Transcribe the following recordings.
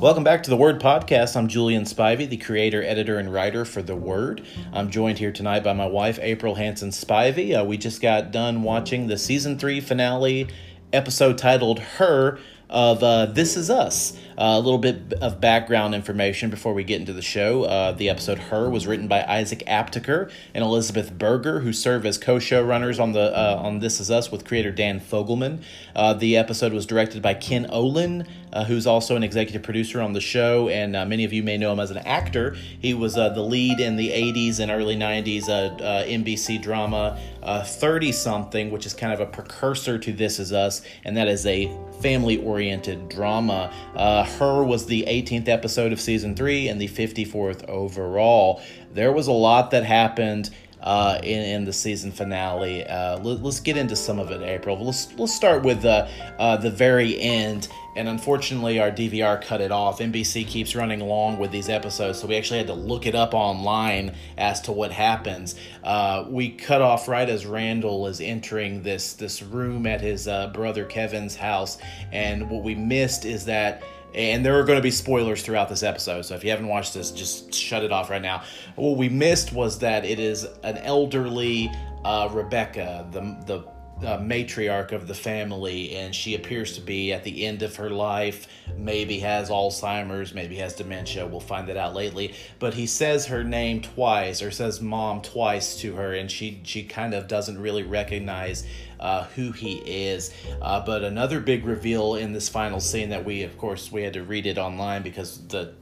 Welcome back to the Word Podcast. I'm Julian Spivey, the creator, editor, and writer for The Word. I'm joined here tonight by my wife, Aprille Hanson Spivey. Uh, we just got done watching the season three finale episode titled Her of uh, This Is Us. Uh, a little bit of background information before we get into the show. Uh, the episode Her was written by Isaac Aptaker and Elizabeth Berger, who serve as co-showrunners on the uh, on This Is Us with creator Dan Fogelman. Uh, the episode was directed by Ken Olin, uh, who's also an executive producer on the show, and uh, many of you may know him as an actor. He was the lead in the 80s and early 90s NBC drama 30 something, which is kind of a precursor to This Is Us, and that is a family oriented drama. Uh, her was the 18th episode of season three and the 54th overall. There was a lot that happened uh, in, in the season finale. Uh, let, us get into some of it, Aprille. Let's let's start with the uh, the very end. And unfortunately, our DVR cut it off. NBC keeps running along with these episodes, so we actually had to look it up online as to what happens. Uh, we cut off right as Randall is entering this this room at his uh, brother Kevin's house, and what we missed is that and there are going to be spoilers throughout this episode. So if you haven't watched this, just shut it off right now. What we missed was that it is an elderly uh, Rebecca, the the uh, matriarch of the family, and she appears to be at the end of her life. Maybe has Alzheimer's, maybe has dementia. We'll find that out lately. But he says her name twice, or says mom twice to her, and she she kind of doesn't really recognize uh, who he is. Uh, but another big reveal in this final scene that we, of course, we had to read it online because the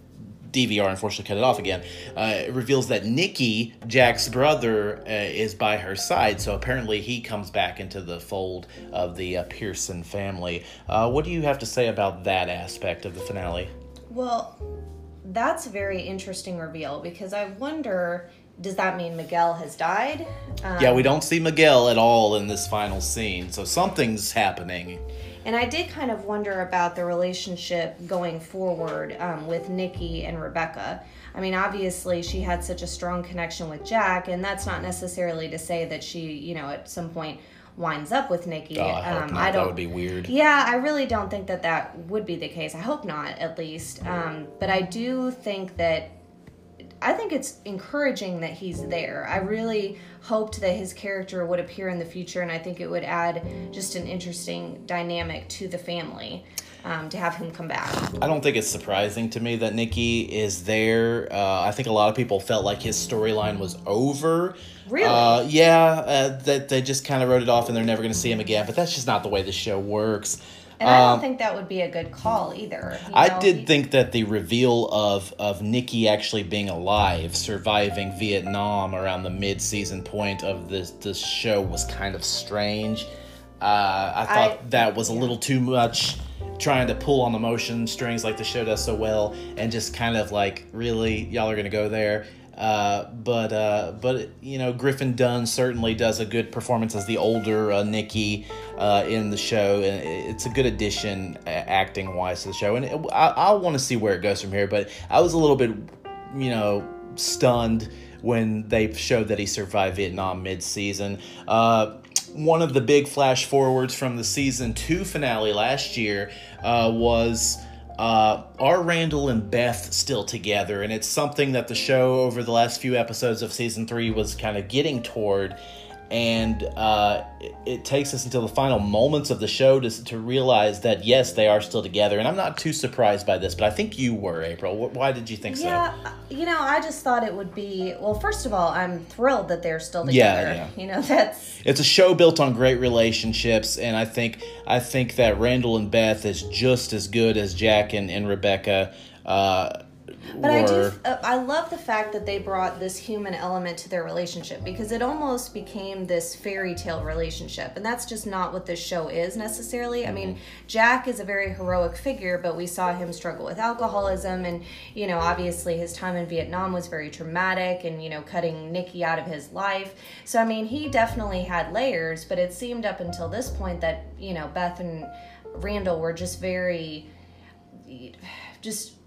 DVR unfortunately cut it off again. Uh, it reveals that Nicky, Jack's brother, uh, is by her side. So apparently he comes back into the fold of the uh, Pearson family. Uh, what do you have to say about that aspect of the finale? Well, that's a very interesting reveal because I wonder does that mean Miguel has died? Um, yeah, we don't see Miguel at all in this final scene, so something's happening. And I did kind of wonder about the relationship going forward um, with Nicky and Rebecca. I mean, obviously, she had such a strong connection with Jack, and that's not necessarily to say that she, you know, at some point winds up with Nicky. Oh, I, um, I don't. That would be weird. Yeah, I really don't think that that would be the case. I hope not, at least. Um, but I do think that I think it's encouraging that he's there. I really hoped that his character would appear in the future, and I think it would add just an interesting dynamic to the family. Um, to have him come back. I don't think it's surprising to me that Nicky is there. Uh, I think a lot of people felt like his storyline was over. Really? Uh, yeah, uh, that they just kind of wrote it off and they're never going to see him again. But that's just not the way the show works. And I don't um, think that would be a good call either. You know? I did think that the reveal of of Nicky actually being alive, surviving Vietnam around the mid season point of this this show was kind of strange. Uh, I thought I, that was a yeah. little too much trying to pull on the motion strings like the show does so well and just kind of like really y'all are gonna go there uh, but uh, but you know Griffin Dunne certainly does a good performance as the older uh, Nicky uh, in the show, and it's a good addition acting wise to the show. And it, I, I want to see where it goes from here. But I was a little bit, you know, stunned when they showed that he survived Vietnam mid season. Uh, one of the big flash forwards from the season two finale last year was uh, are Randall and Beth still together? And it's something that the show over the last few episodes of season three was kind of getting toward and uh, it, it, takes us until the final moments of the show to, to realize that yes they are still together. And i'm not too surprised by this but i think you were Aprille. Why did you think yeah, so? Yeah you know i just thought it would be well first of all i'm thrilled that they're still together. yeah, yeah. you know that's it's a show built on great relationships and i think i think that randall and beth is just as good as jack and, and rebecca. Uh, but I do. Uh, I love the fact that they brought this human element to their relationship because it almost became this fairy tale relationship, and that's just not what this show is necessarily. Mm-hmm. I mean, mm-hmm. Jack is a very heroic figure, but we saw him struggle with alcoholism, and you know, obviously his time in Vietnam was very traumatic, and you know, cutting Nicky out of his life. So I mean, he definitely had layers, but it seemed up until this point that you know Beth and Randall were just very just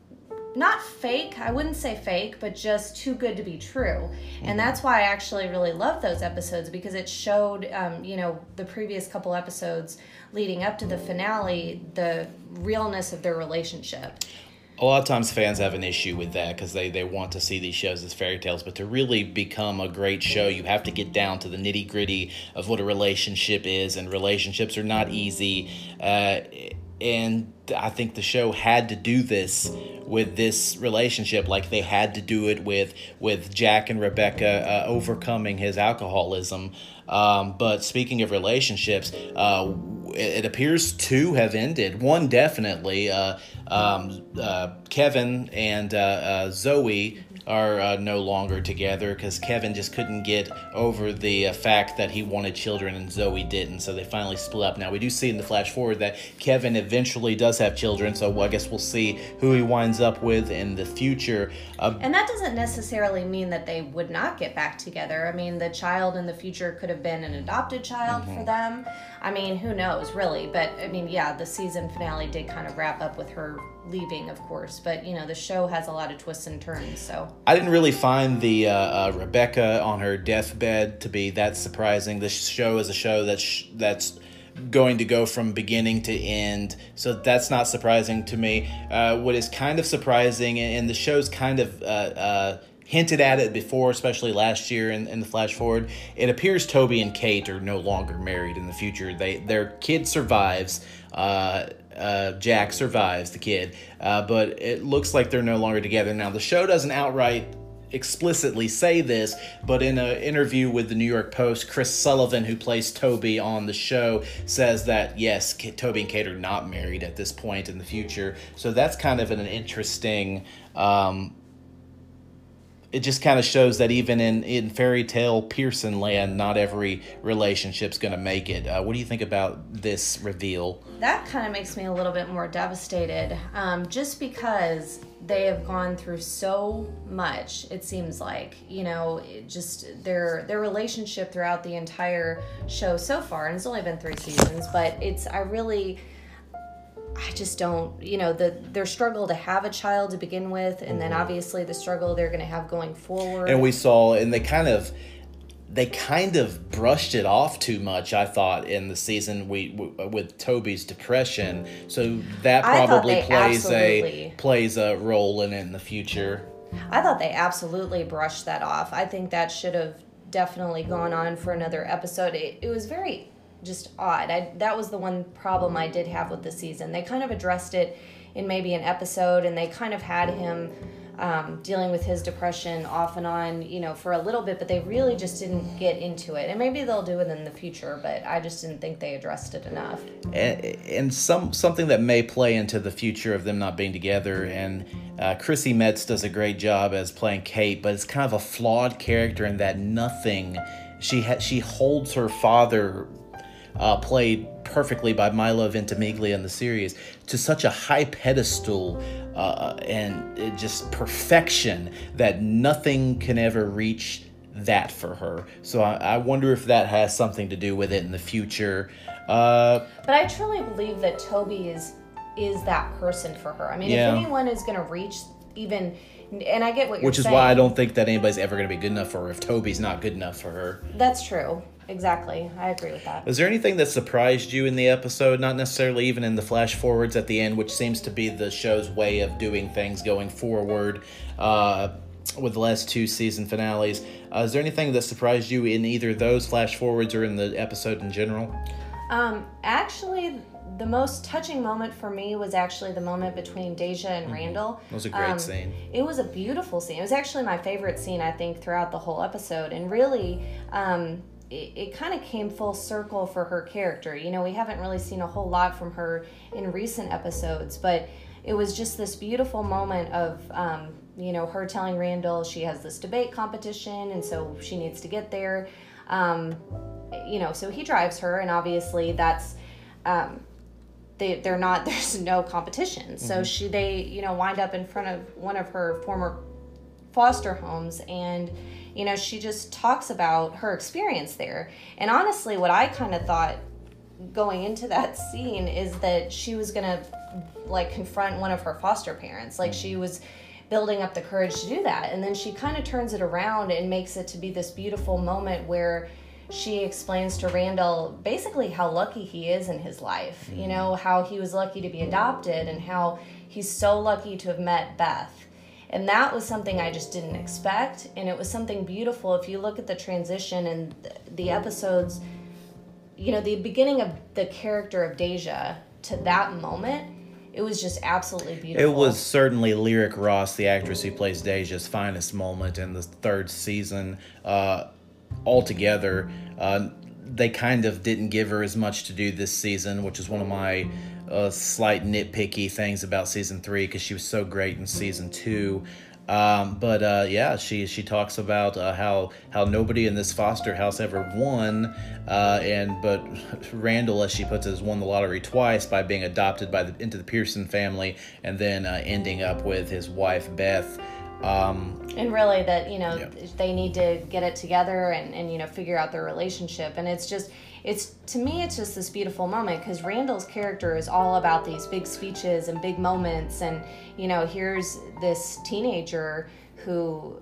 not fake i wouldn't say fake but just too good to be true. And mm-hmm. that's why i actually really love those episodes because it showed um, you know the previous couple episodes leading up to the finale the realness of their relationship. A lot of times fans have an issue with that because they, they want to see these shows as fairy tales but to really become a great show you have to get down to the nitty gritty of what a relationship is and relationships are not easy. Uh, and i think the show had to do this with this relationship like they had to do it with with jack and rebecca uh, overcoming his alcoholism. Um, but speaking of relationships uh, it, appears two have ended. One definitely uh, um, uh, Kevin and uh, uh, Zoe are uh, no longer together because Kevin just couldn't get over the uh, fact that he wanted children and Zoe didn't. So they finally split up. Now we do see in the flash forward that Kevin eventually does have children. So I guess we'll see who he winds up with in the future. Uh, and that doesn't necessarily mean that they would not get back together. I mean, the child in the future could have been an adopted child mm-hmm. for them. I mean, who knows, really? But I mean, yeah, the season finale did kind of wrap up with her leaving, of course. But you know, the show has a lot of twists and turns. So I didn't really find the uh, uh, Rebecca on her deathbed to be that surprising. This show is a show that's sh- that's going to go from beginning to end, so that's not surprising to me. Uh, what is kind of surprising, and the show's kind of uh, uh, hinted at it before, especially last year in, in the flash forward. It appears Toby and Kate are no longer married in the future. They their kid survives. Uh, uh, Jack survives the kid, uh, but it looks like they're no longer together now. The show doesn't outright explicitly say this, but in an interview with the New York Post, Chris Sullivan, who plays Toby on the show, says that yes, Toby and Kate are not married at this point in the future. So that's kind of an interesting um, it just kind of shows that even in, in fairy tale Pearson land, not every relationship's going to make it. Uh, what do you think about this reveal? That kind of makes me a little bit more devastated, um, just because they have gone through so much. It seems like you know, just their their relationship throughout the entire show so far, and it's only been three seasons, but it's I really I just don't, you know, the their struggle to have a child to begin with, and then mm-hmm. obviously the struggle they're going to have going forward. And we saw, and they kind of, they kind of brushed it off too much. I thought in the season we with Toby's depression, so that probably plays a plays a role in it in the future. I thought they absolutely brushed that off. I think that should have definitely gone on for another episode. It, it was very just odd. I, that was the one problem I did have with the season. They kind of addressed it in maybe an episode, and they kind of had him um, dealing with his depression off and on, you know, for a little bit, but they really just didn't get into it. And maybe they'll do it in the future, but I just didn't think they addressed it enough. And, and some something that may play into the future of them not being together. And uh, Chrissy Metz does a great job as playing Kate, but it's kind of a flawed character in that nothing. She ha- she holds her father uh, played perfectly by Milo Ventimiglia in the series, to such a high pedestal uh, and just perfection that nothing can ever reach that for her. So I, I, wonder if that has something to do with it in the future. Uh, but I truly believe that Toby is is that person for her. I mean, yeah. if anyone is going to reach even and I get what you're Which is saying. why I don't think that anybody's ever going to be good enough for her if Toby's not good enough for her. That's true. Exactly. I agree with that. Is there anything that surprised you in the episode? Not necessarily even in the flash forwards at the end, which seems to be the show's way of doing things going forward uh, with the last two season finales. Uh, is there anything that surprised you in either those flash forwards or in the episode in general? Um, actually, the most touching moment for me was actually the moment between Deja and mm-hmm. Randall. It was a great um, scene. It was a beautiful scene. It was actually my favorite scene, I think, throughout the whole episode. And really, um, it, it kind of came full circle for her character. You know, we haven't really seen a whole lot from her in recent episodes, but it was just this beautiful moment of, um, you know, her telling Randall she has this debate competition and so she needs to get there. Um, you know, so he drives her, and obviously that's. Um, they, they're not there's no competition so mm-hmm. she they you know wind up in front of one of her former foster homes and you know, she just talks about her experience there. And honestly, what I kind of thought going into that scene is that she was going to like confront one of her foster parents. Like she was building up the courage to do that. And then she kind of turns it around and makes it to be this beautiful moment where she explains to Randall basically how lucky he is in his life. You know, how he was lucky to be adopted and how he's so lucky to have met Beth. And that was something I just didn't expect. And it was something beautiful. If you look at the transition and the episodes, you know, the beginning of the character of Deja to that moment, it was just absolutely beautiful. It was certainly Lyric Ross, the actress who plays Deja's finest moment in the third season. Uh, altogether, uh, they kind of didn't give her as much to do this season, which is one of my uh, slight nitpicky things about season three because she was so great in season two. Um, but uh, yeah, she she talks about uh, how how nobody in this foster house ever won, uh, and but Randall, as she puts it, has won the lottery twice by being adopted by the into the Pearson family, and then uh, ending up with his wife Beth. Um, and really, that you know yeah. they need to get it together and and you know figure out their relationship, and it's just it's to me it's just this beautiful moment because Randall's character is all about these big speeches and big moments and you know here's this teenager who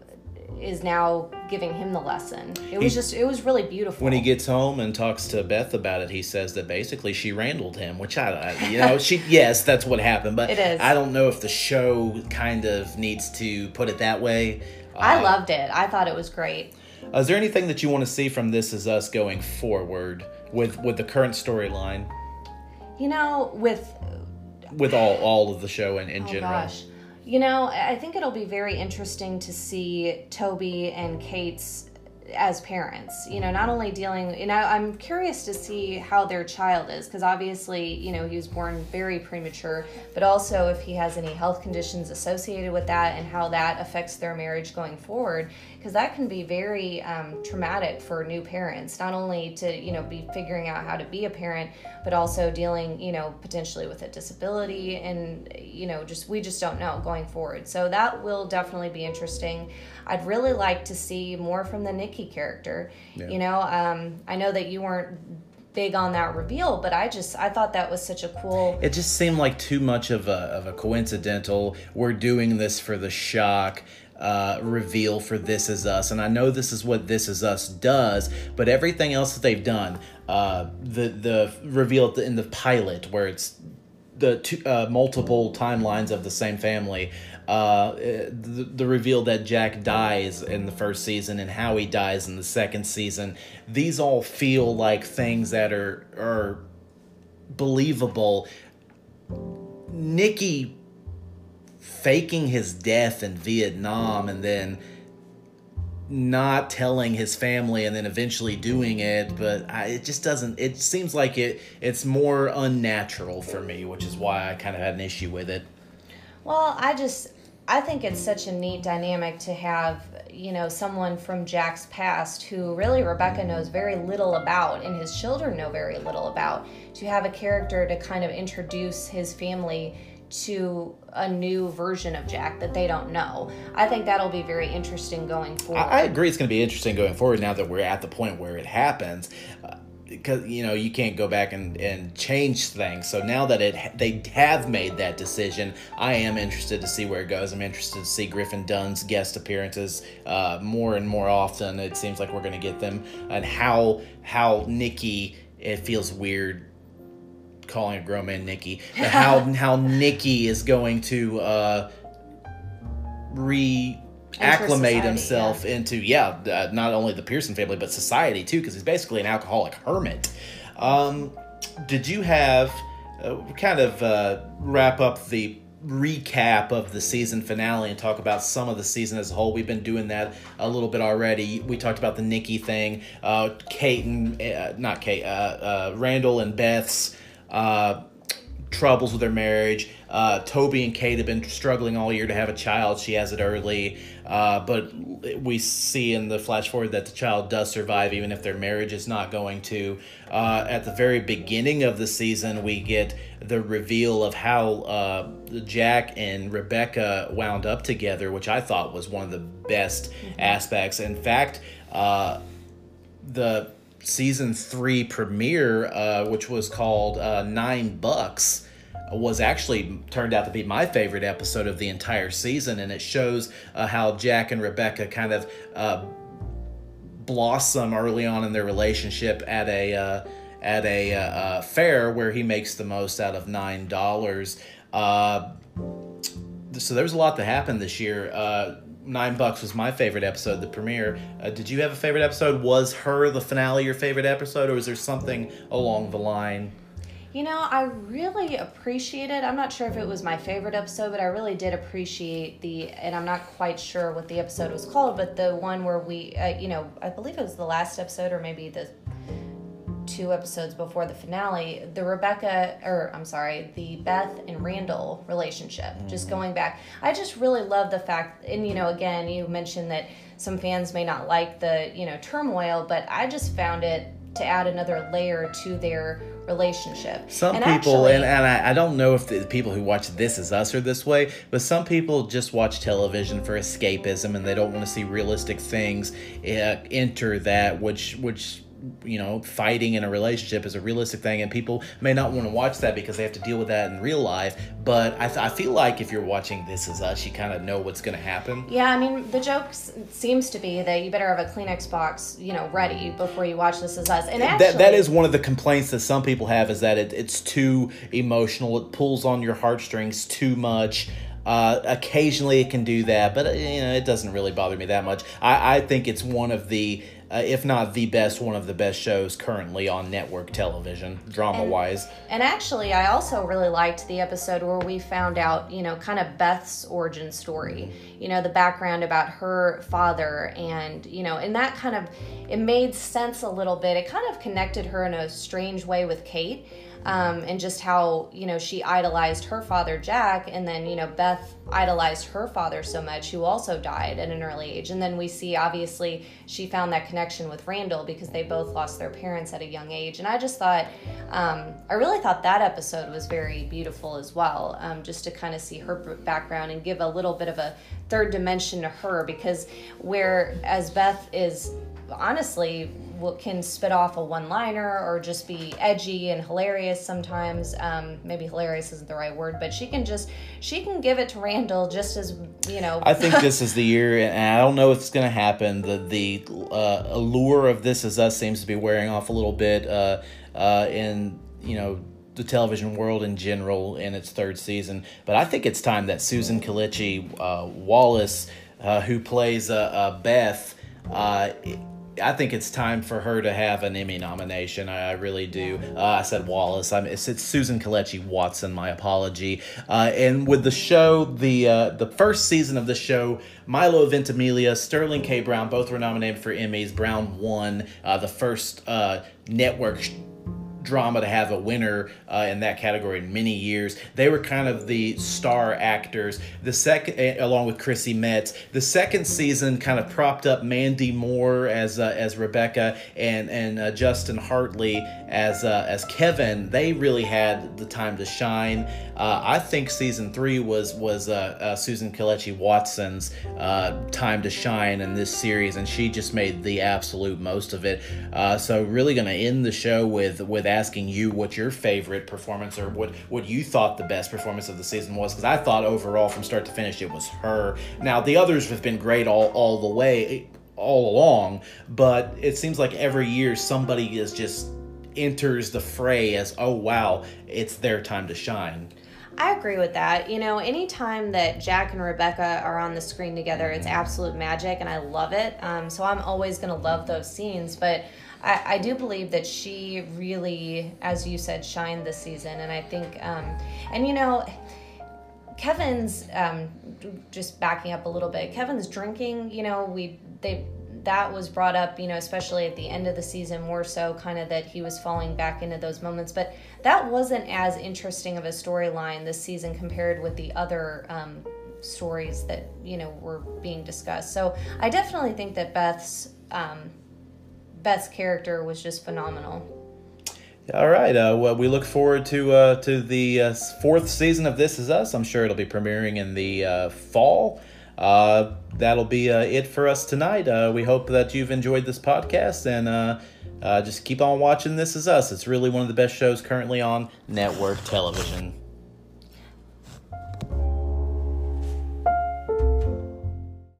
is now giving him the lesson. It was he, just it was really beautiful. When he gets home and talks to Beth about it, he says that basically she randled him, which I, I you know she yes that's what happened, but it is. I don't know if the show kind of needs to put it that way. I uh, loved it. I thought it was great. Uh, is there anything that you want to see from This Is Us going forward with with the current storyline? You know, with with all all of the show in, in oh general. Gosh. You know, I think it'll be very interesting to see Toby and Kate's as parents you know not only dealing you know i'm curious to see how their child is because obviously you know he was born very premature but also if he has any health conditions associated with that and how that affects their marriage going forward because that can be very um, traumatic for new parents not only to you know be figuring out how to be a parent but also dealing you know potentially with a disability and you know just we just don't know going forward. So that will definitely be interesting. I'd really like to see more from the Nicky character. Yeah. You know, um, I know that you weren't big on that reveal, but I just I thought that was such a cool. It just seemed like too much of a of a coincidental. We're doing this for the shock. Uh, reveal for This Is Us, and I know this is what This Is Us does, but everything else that they've done, uh, the the reveal in the pilot where it's the two, uh, multiple timelines of the same family, uh, the, the reveal that Jack dies in the first season and how he dies in the second season. These all feel like things that are are believable. Nicky faking his death in Vietnam and then not telling his family and then eventually doing it but I, it just doesn't it seems like it it's more unnatural for me which is why i kind of had an issue with it well i just I think it's such a neat dynamic to have, you know, someone from Jack's past who really Rebecca knows very little about and his children know very little about. To have a character to kind of introduce his family to a new version of Jack that they don't know. I think that'll be very interesting going forward. I, I agree it's going to be interesting going forward now that we're at the point where it happens. Uh, because you know you can't go back and, and change things so now that it they have made that decision i am interested to see where it goes i'm interested to see Griffin Dunne's guest appearances uh, more and more often it seems like we're going to get them and how how Nicky it feels weird calling a grown man Nicky but how how Nicky is going to uh, re acclimate himself yeah. into yeah uh, not only the pearson family but society too because he's basically an alcoholic hermit um, did you have uh, kind of uh, wrap up the recap of the season finale and talk about some of the season as a whole. We've been doing that a little bit already. We talked about the Nicky thing, uh, Kate and uh, not Kate, uh, uh Randall and Beth's uh, troubles with their marriage. Uh, Toby and Kate have been struggling all year to have a child. She has it early. Uh, but we see in the flash forward that the child does survive, even if their marriage is not going to. Uh, at the very beginning of the season, we get the reveal of how uh, Jack and Rebecca wound up together, which I thought was one of the best mm-hmm. aspects. In fact, uh, the season three premiere, uh, which was called uh, Nine Bucks was actually turned out to be my favorite episode of the entire season, and it shows uh, how Jack and Rebecca kind of uh, blossom early on in their relationship at a uh, at a uh, uh, fair where he makes the most out of nine dollars. Uh, so there's a lot that happened this year. Uh, Nine Bucks was my favorite episode, the premiere. Uh, did you have a favorite episode? Was her the finale your favorite episode, or was there something along the line? You know, I really appreciated. I'm not sure if it was my favorite episode, but I really did appreciate the. And I'm not quite sure what the episode was called, but the one where we, uh, you know, I believe it was the last episode or maybe the two episodes before the finale, the Rebecca, or I'm sorry, the Beth and Randall relationship. Mm-hmm. Just going back, I just really love the fact, and you know, again, you mentioned that some fans may not like the you know turmoil, but I just found it to add another layer to their relationship. Some and people, actually, and, and I, I, don't know if the people who watch This Is Us are this way, but some people just watch television for escapism and they don't want to see realistic things uh, enter that, which which you know, fighting in a relationship is a realistic thing, and people may not want to watch that because they have to deal with that in real life. But I, th- I feel like if you're watching This Is Us, you kind of know what's going to happen. Yeah, I mean, the joke seems to be that you better have a Kleenex box, you know, ready before you watch This Is Us. And actually, that, that is one of the complaints that some people have is that it, it's too emotional. It pulls on your heartstrings too much. Uh, occasionally, it can do that, but uh, you know, it doesn't really bother me that much. I, I think it's one of the uh, if not the best, one of the best shows currently on network television, drama wise. And actually, I also really liked the episode where we found out, you know, kind of Beth's origin story, mm-hmm. you know, the background about her father, and, you know, and that kind of, it made sense a little bit. It kind of connected her in a strange way with Kate um, and just how you know she idolized her father Jack, and then you know Beth idolized her father so much, who also died at an early age. And then we see obviously she found that connection with Randall because they both lost their parents at a young age. And I just thought, um, I really thought that episode was very beautiful as well, um, just to kind of see her background and give a little bit of a third dimension to her because whereas Beth is honestly what can spit off a one liner or just be edgy and hilarious sometimes. Um, maybe hilarious isn't the right word, but she can just she can give it to Randall just as you know. I think this is the year, and I don't know if it's going to happen. The the uh, allure of This Is Us seems to be wearing off a little bit uh, uh, in you know the television world in general in its third season. But I think it's time that Susan Kelechi uh, Wallace, uh, who plays uh, uh Beth, uh, I think it's time for her to have an Emmy nomination. I, I really do. Uh, I said Wallace. I'm, it's, it's Susan Kelechi Watson. My apology. Uh, and with the show, the uh, the first season of the show, Milo Ventimiglia, Sterling K. Brown, both were nominated for Emmys. Brown won uh, the first uh, network drama to have a winner uh, in that category in many years. They were kind of the star actors. The second, eh, along with Chrissy Metz, the second season kind of propped up Mandy Moore as uh, as Rebecca and and uh, Justin Hartley as uh, as Kevin. They really had the time to shine. Uh, I think season three was was uh, Susan Kelechi Watson's time to shine in this series, and she just made the absolute most of it. so really going to end the show with with asking you what your favorite performance or what what you thought the best performance of the season was because I thought overall from start to finish it was her. Now the others have been great all all the way all along, but it seems like every year somebody is just enters the fray as oh wow it's their time to shine. I agree with that. You know, anytime that Jack and Rebecca are on the screen together, it's absolute magic, and I love it. Um, so I'm always going to love those scenes. But I, I do believe that she really, as you said, shined this season. And I think, um, and you know, Kevin's um, just backing up a little bit. Kevin's drinking, you know, we they that was brought up, you know, especially at the end of the season, more so kind of that he was falling back into those moments. But that wasn't as interesting of a storyline this season compared with the other um, stories that, you know, were being discussed. So I definitely think that Beth's um, Beth's character was just phenomenal. All right. Uh, well, we look forward to uh, to the uh, fourth season of This Is Us. I'm sure it'll be premiering in the uh, fall. Uh, that'll be uh, it for us tonight. we hope that you've enjoyed this podcast and just keep on watching This Is Us. It's really one of the best shows currently on network television.